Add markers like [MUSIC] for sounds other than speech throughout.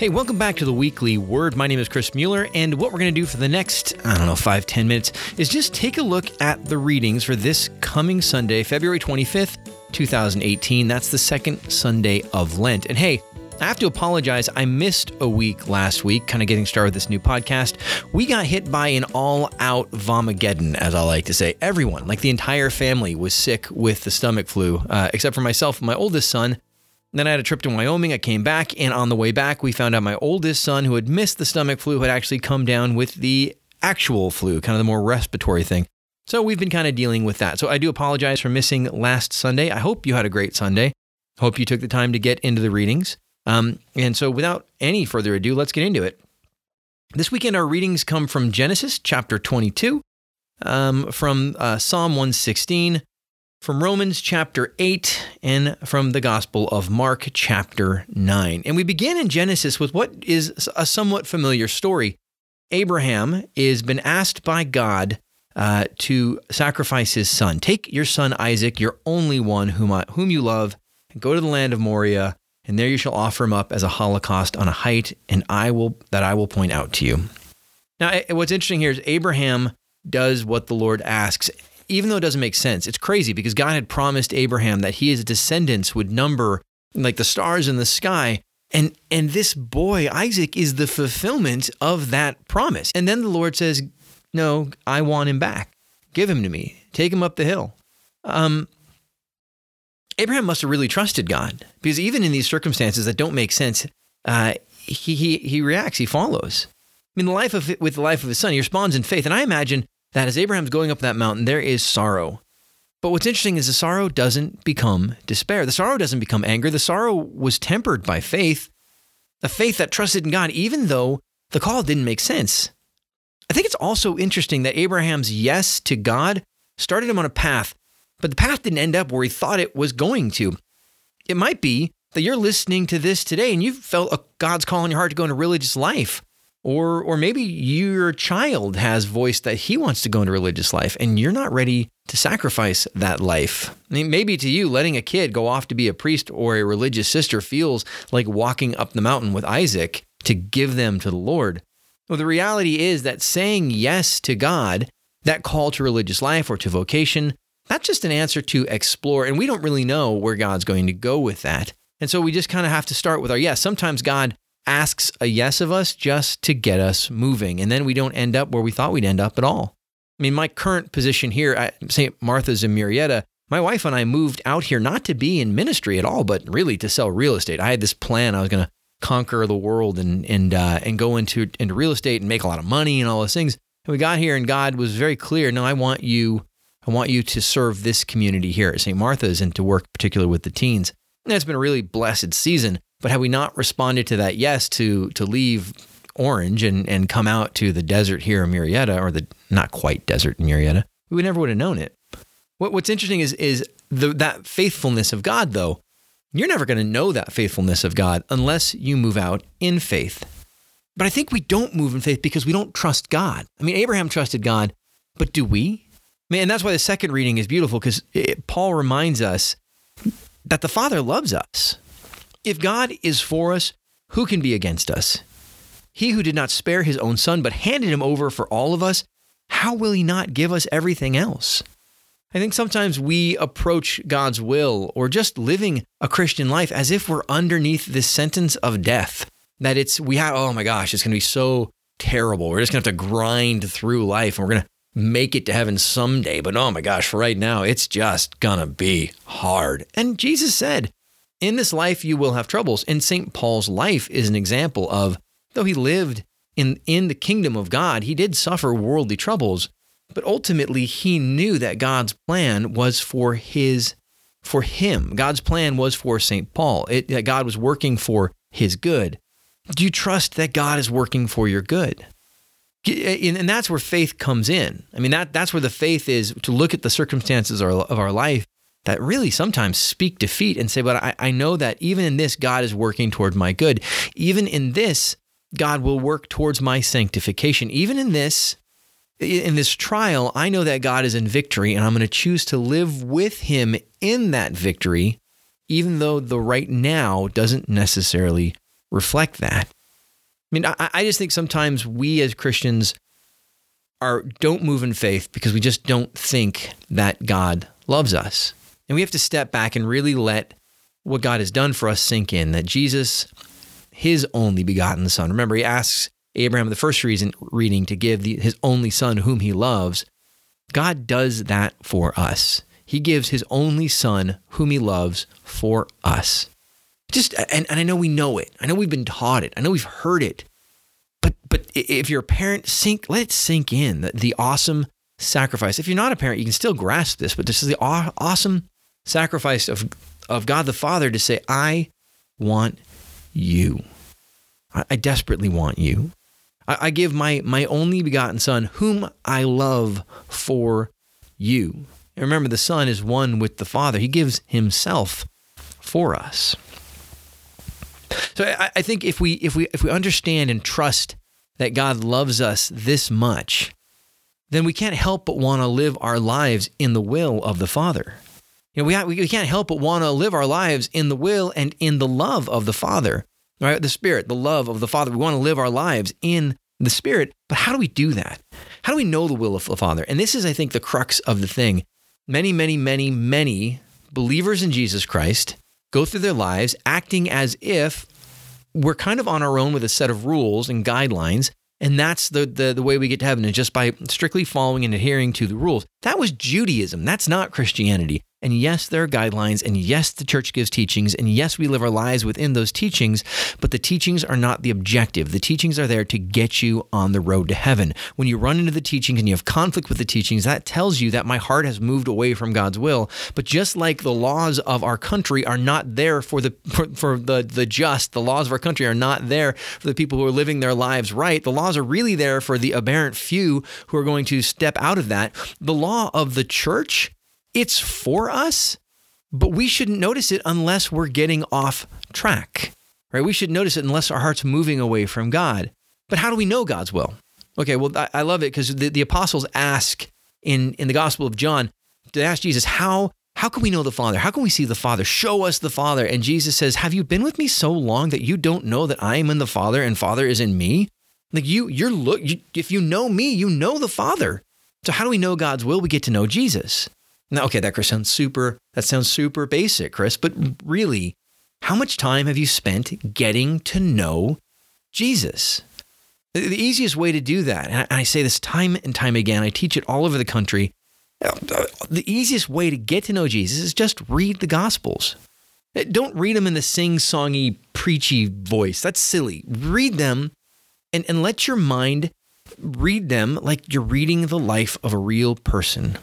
Hey, welcome back to the weekly word. My name is Chris Mueller, and what we're going to do for the next, I don't know, five, ten minutes is just take a look at the readings for this coming Sunday, February 25th, 2018. That's the second Sunday of Lent. And hey, I have to apologize. I missed a week last week, kind of getting started with this new podcast. We got hit by an all out vomageddon, as I like to say. Everyone, like the entire family, was sick with the stomach flu, uh, except for myself and my oldest son. Then I had a trip to Wyoming. I came back, and on the way back, we found out my oldest son, who had missed the stomach flu, had actually come down with the actual flu, kind of the more respiratory thing. So we've been kind of dealing with that. So I do apologize for missing last Sunday. I hope you had a great Sunday. Hope you took the time to get into the readings. Um, and so without any further ado, let's get into it. This weekend, our readings come from Genesis chapter 22, um, from uh, Psalm 116, from Romans chapter 8 and from the Gospel of Mark chapter 9. And we begin in Genesis with what is a somewhat familiar story. Abraham is been asked by God uh, to sacrifice his son. Take your son Isaac, your only one whom, I, whom you love, and go to the land of Moriah, and there you shall offer him up as a holocaust on a height, and I will that I will point out to you. Now, what's interesting here is Abraham does what the Lord asks even though it doesn't make sense, it's crazy because God had promised Abraham that his descendants would number like the stars in the sky. And, and this boy, Isaac, is the fulfillment of that promise. And then the Lord says, No, I want him back. Give him to me. Take him up the hill. Um, Abraham must have really trusted God because even in these circumstances that don't make sense, uh, he, he, he reacts, he follows. I mean, the life of with the life of his son, he responds in faith. And I imagine that as Abraham's going up that mountain, there is sorrow. But what's interesting is the sorrow doesn't become despair. The sorrow doesn't become anger. The sorrow was tempered by faith, a faith that trusted in God, even though the call didn't make sense. I think it's also interesting that Abraham's yes to God started him on a path, but the path didn't end up where he thought it was going to. It might be that you're listening to this today and you've felt God's call in your heart to go into religious life. Or, or maybe your child has voiced that he wants to go into religious life and you're not ready to sacrifice that life. I mean, maybe to you, letting a kid go off to be a priest or a religious sister feels like walking up the mountain with Isaac to give them to the Lord. Well, the reality is that saying yes to God, that call to religious life or to vocation, that's just an answer to explore. And we don't really know where God's going to go with that. And so we just kind of have to start with our yes. Sometimes God asks a yes of us just to get us moving. And then we don't end up where we thought we'd end up at all. I mean, my current position here at St. Martha's in Murrieta, my wife and I moved out here not to be in ministry at all, but really to sell real estate. I had this plan. I was going to conquer the world and and uh, and go into into real estate and make a lot of money and all those things. And we got here, and God was very clear. No, I want you. I want you to serve this community here at St. Martha's and to work particularly with the teens. And it's been a really blessed season. But had we not responded to that yes to to leave Orange and, and come out to the desert here in Murrieta, or the not quite desert in Murrieta, we never would have known it. What, what's interesting is is the, that faithfulness of God, though. You're never going to know that faithfulness of God unless you move out in faith. But I think we don't move in faith because we don't trust God. I mean, Abraham trusted God, but do we? I mean, and that's why the second reading is beautiful because Paul reminds us that the Father loves us. If God is for us, who can be against us? He who did not spare his own son, but handed him over for all of us, how will he not give us everything else? I think sometimes we approach God's will or just living a Christian life as if we're underneath this sentence of death. That it's, we have, oh my gosh, it's going to be so terrible. We're just going to have to grind through life and we're going to make it to heaven someday. But oh my gosh, for right now, it's just going to be hard. And Jesus said, in this life, you will have troubles. And St. Paul's life is an example of, though he lived in, in the kingdom of God, he did suffer worldly troubles. But ultimately, he knew that God's plan was for his for him. God's plan was for St. Paul. It, that God was working for his good. Do you trust that God is working for your good? Eh, and that's where faith comes in. I mean, that, that's where the faith is to look at the circumstances of our life that really sometimes speak defeat and say, but I, I know that even in this, God is working toward my good. Even in this, God will work towards my sanctification. Even in this, in this trial, I know that God is in victory and I'm going to choose to live with him in that victory, even though the right now doesn't necessarily reflect that. I mean, I, I just think sometimes we as Christians are don't move in faith because we just don't think that God loves us. And we have to step back and really let what God has done for us sink in that Jesus, his only begotten son. Remember, he asks Abraham the first reason reading to give the, his only son whom he loves. God does that for us. He gives his only son whom he loves for us. Just and, and I know we know it. I know we've been taught it. I know we've heard it. But but if you're a parent, sink let it sink in the, the awesome sacrifice. If you're not a parent, you can still grasp this, but this is the aw- awesome sacrifice of of God the Father to say, I want you. I, I desperately want you. I, I give my my only begotten son, whom I love for you. And remember, the Son is one with the Father. He gives himself for us. So I, I think if we if we if we understand and trust that God loves us this much, then we can't help but want to live our lives in the will of the Father. You know, we, we can't help but want to live our lives in the will and in the love of the Father, right? The Spirit, the love of the Father. We want to live our lives in the Spirit. But how do we do that? How do we know the will of the Father? And this is, I think, the crux of the thing. Many, many, many, many believers in Jesus Christ go through their lives acting as if we're kind of on our own with a set of rules and guidelines. And that's the, the, the way we get to heaven is just by strictly following and adhering to the rules. That was Judaism. That's not Christianity. And yes, there are guidelines. And yes, the church gives teachings. And yes, we live our lives within those teachings. But the teachings are not the objective. The teachings are there to get you on the road to heaven. When you run into the teachings and you have conflict with the teachings, that tells you that my heart has moved away from God's will. But just like the laws of our country are not there for the for, for the the just, the laws of our country are not there for the people who are living their lives right. The laws are really there for the aberrant few who are going to step out of that. The law of the church it's for us, but we shouldn't notice it unless we're getting off track, right? We should notice it unless our heart's moving away from God. But how do we know God's will? Okay, well, I love it because the, the apostles ask in, in the Gospel of John, they ask Jesus, how, how can we know the Father? How can we see the Father? Show us the Father. And Jesus says, Have you been with me so long that you don't know that I am in the Father and Father is in me? Like you, you're look. You, if you know me, you know the Father. So how do we know God's will? We get to know Jesus. Now, okay, that Chris sounds super, that sounds super basic, Chris, but really, how much time have you spent getting to know Jesus? The easiest way to do that, and I say this time and time again, I teach it all over the country. Uh, uh, the easiest way to get to know Jesus is just read the Gospels. Uh, don't read them in the sing songy, preachy voice. That's silly. Read them and, and let your mind read them like you're reading the life of a real person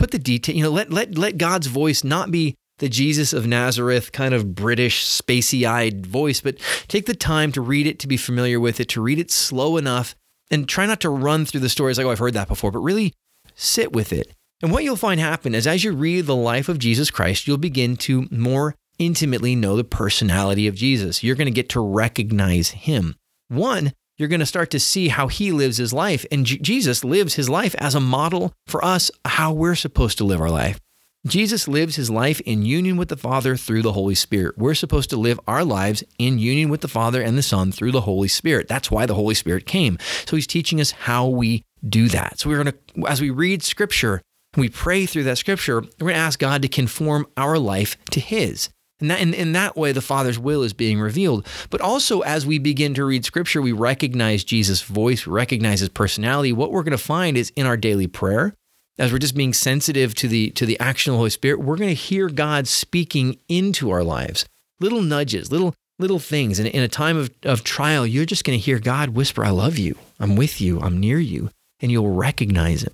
put the detail, you know, let, let, let God's voice not be the Jesus of Nazareth kind of British, spacey eyed voice, but take the time to read it, to be familiar with it, to read it slow enough, and try not to run through the stories like, oh, I've heard that before, but really sit with it. And what you'll find happen is as you read the life of Jesus Christ, you'll begin to more intimately know the personality of Jesus. You're going to get to recognize him. One, you're going to start to see how he lives his life. And J- Jesus lives his life as a model for us, how we're supposed to live our life. Jesus lives his life in union with the Father through the Holy Spirit. We're supposed to live our lives in union with the Father and the Son through the Holy Spirit. That's why the Holy Spirit came. So he's teaching us how we do that. So we're going to, as we read scripture, we pray through that scripture, we're going to ask God to conform our life to his. And that, in, in that way, the Father's will is being revealed. But also, as we begin to read Scripture, we recognize Jesus' voice, recognize his personality. What we're going to find is in our daily prayer, as we're just being sensitive to the to the action of the Holy Spirit, we're going to hear God speaking into our lives. Little nudges, little little things. And in a time of, of trial, you're just going to hear God whisper, I love you. I'm with you. I'm near you. And you'll recognize it.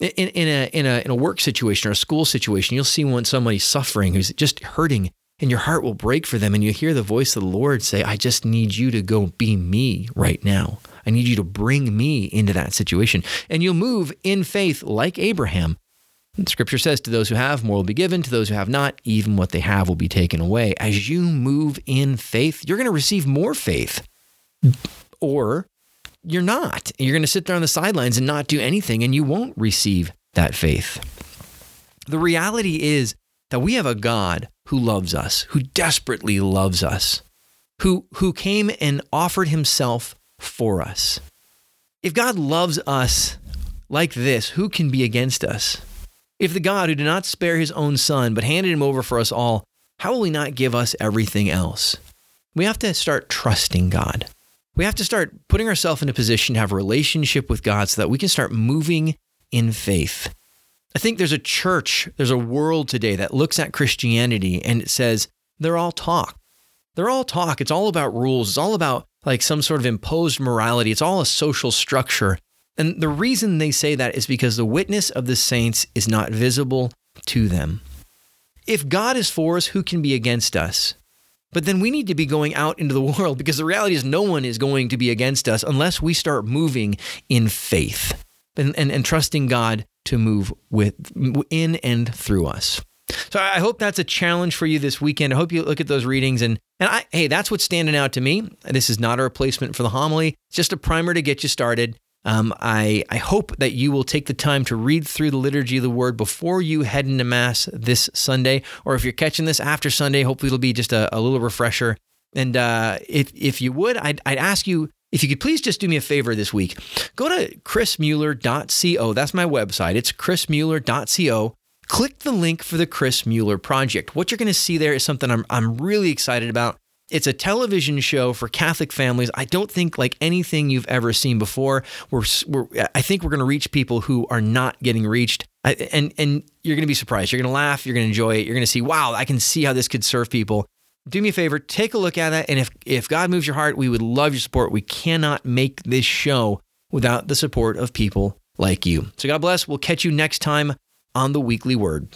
In, in, a, in, a, in a work situation or a school situation, you'll see when somebody's suffering, who's just hurting, and your heart will break for them. And you hear the voice of the Lord say, I just need you to go be me right now. I need you to bring me into that situation. And you'll move in faith like Abraham. And scripture says, To those who have, more will be given. To those who have not, even what they have will be taken away. As you move in faith, you're going to receive more faith. Or you're not. You're going to sit there on the sidelines and not do anything, and you won't receive that faith. The reality is that we have a God who loves us, who desperately loves us, who, who came and offered himself for us. If God loves us like this, who can be against us? If the God who did not spare his own son, but handed him over for us all, how will he not give us everything else? We have to start trusting God. We have to start putting ourselves in a position to have a relationship with God so that we can start moving in faith. I think there's a church, there's a world today that looks at Christianity and it says they're all talk. They're all talk. It's all about rules. It's all about like some sort of imposed morality. It's all a social structure. And the reason they say that is because the witness of the saints is not visible to them. If God is for us, who can be against us? But then we need to be going out into the [LAUGHS] world because the reality is no one is going to be against us unless we start moving in faith and, and, and trusting God to move with in and through us. So I hope that's a challenge for you this weekend. I hope you look at those readings and and I hey, that's what's standing out to me. This is not a replacement for the homily. It's just a primer to get you started. Um, I, I hope that you will take the time to read through the liturgy of the word before you head into Mass this Sunday. Or if you're catching this after Sunday, hopefully it'll be just a, a little refresher. And uh, if, if you would, I'd, I'd ask you if you could please just do me a favor this week. Go to chrismueller.co. That's my website. It's chrismueller.co click the link for the Chris Mueller project. What you're going to see there is something I'm, I'm really excited about. It's a television show for Catholic families. I don't think like anything you've ever seen before. We're, we're I think we're going to reach people who are not getting reached. I, and and you're going to be surprised. You're going to laugh. You're going to enjoy it. You're going to see, wow, I can see how this could serve people. Do me a favor, take a look at that. And if if God moves your heart, we would love your support. We cannot make this show without the support of people like you. So God bless. We'll catch you next time on the weekly word.